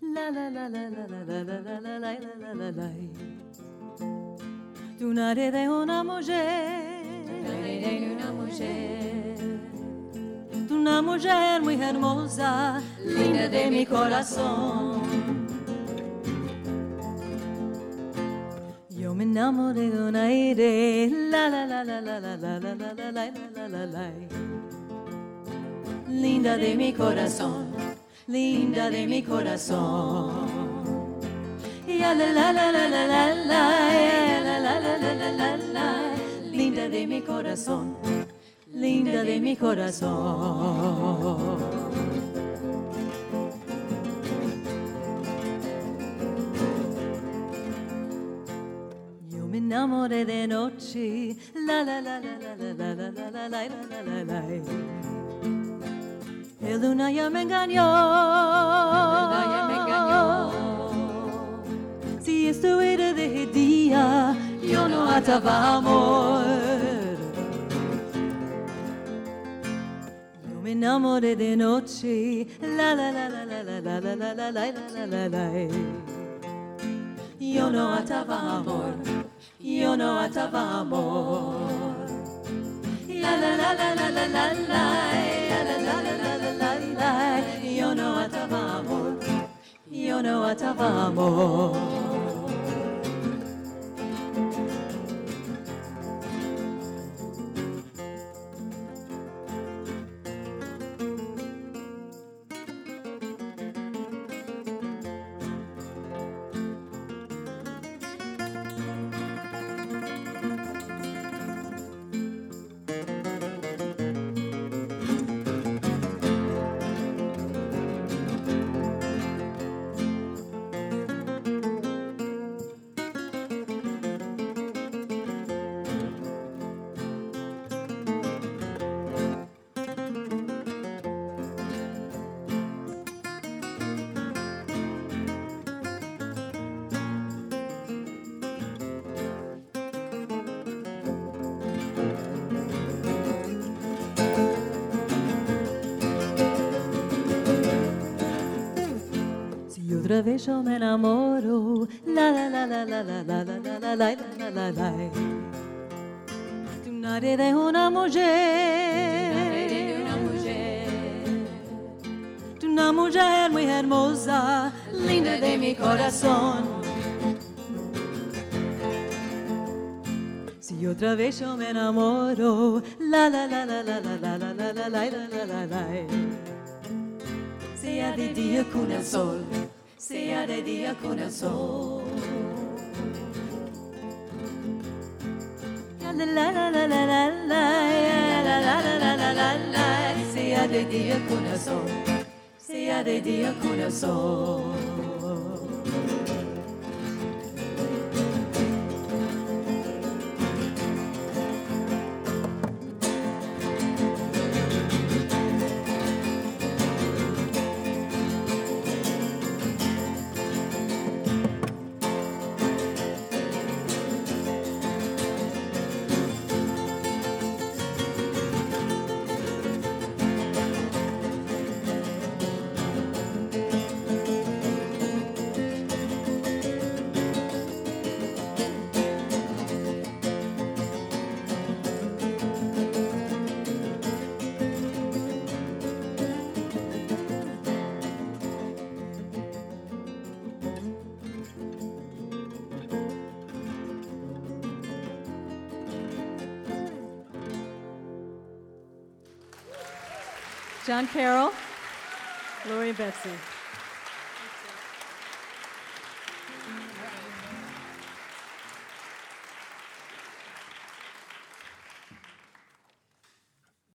La la la la la la la la la la la la la la Tu nare de una mujer una mujer, una mujer muy hermosa, linda de mi corazón. Yo me enamoré de un aire, la la la la la la la la la la la la la la linda de mi corazón, linda de mi corazón. Ya la la la la la la la la la la la la la linda de mi corazón, linda de mi corazón. Me enamoré de noche, la la la la la la la la la la la la la la El luna ya me engañó, ya me engañó. Si esto era de día, yo no ataba amor. Yo me enamoré de noche, la la la la la la la la la la la la la la Yo no ataba amor, yo no ataba amor. La la la la la la, la la no atavamos. Si vez yo me enamoro, la la la la la la la la la la la la la la Tu nadie de una mujer, de una mujer, tu una mujer muy hermosa, linda de mi corazón. Si otra vez yo me enamoro, la la la la la la la la la la la la la la de con el sol, sea de día sol. La la la la la la la, la la sea de día sol, sea de día con John Carroll, Lori Betsy.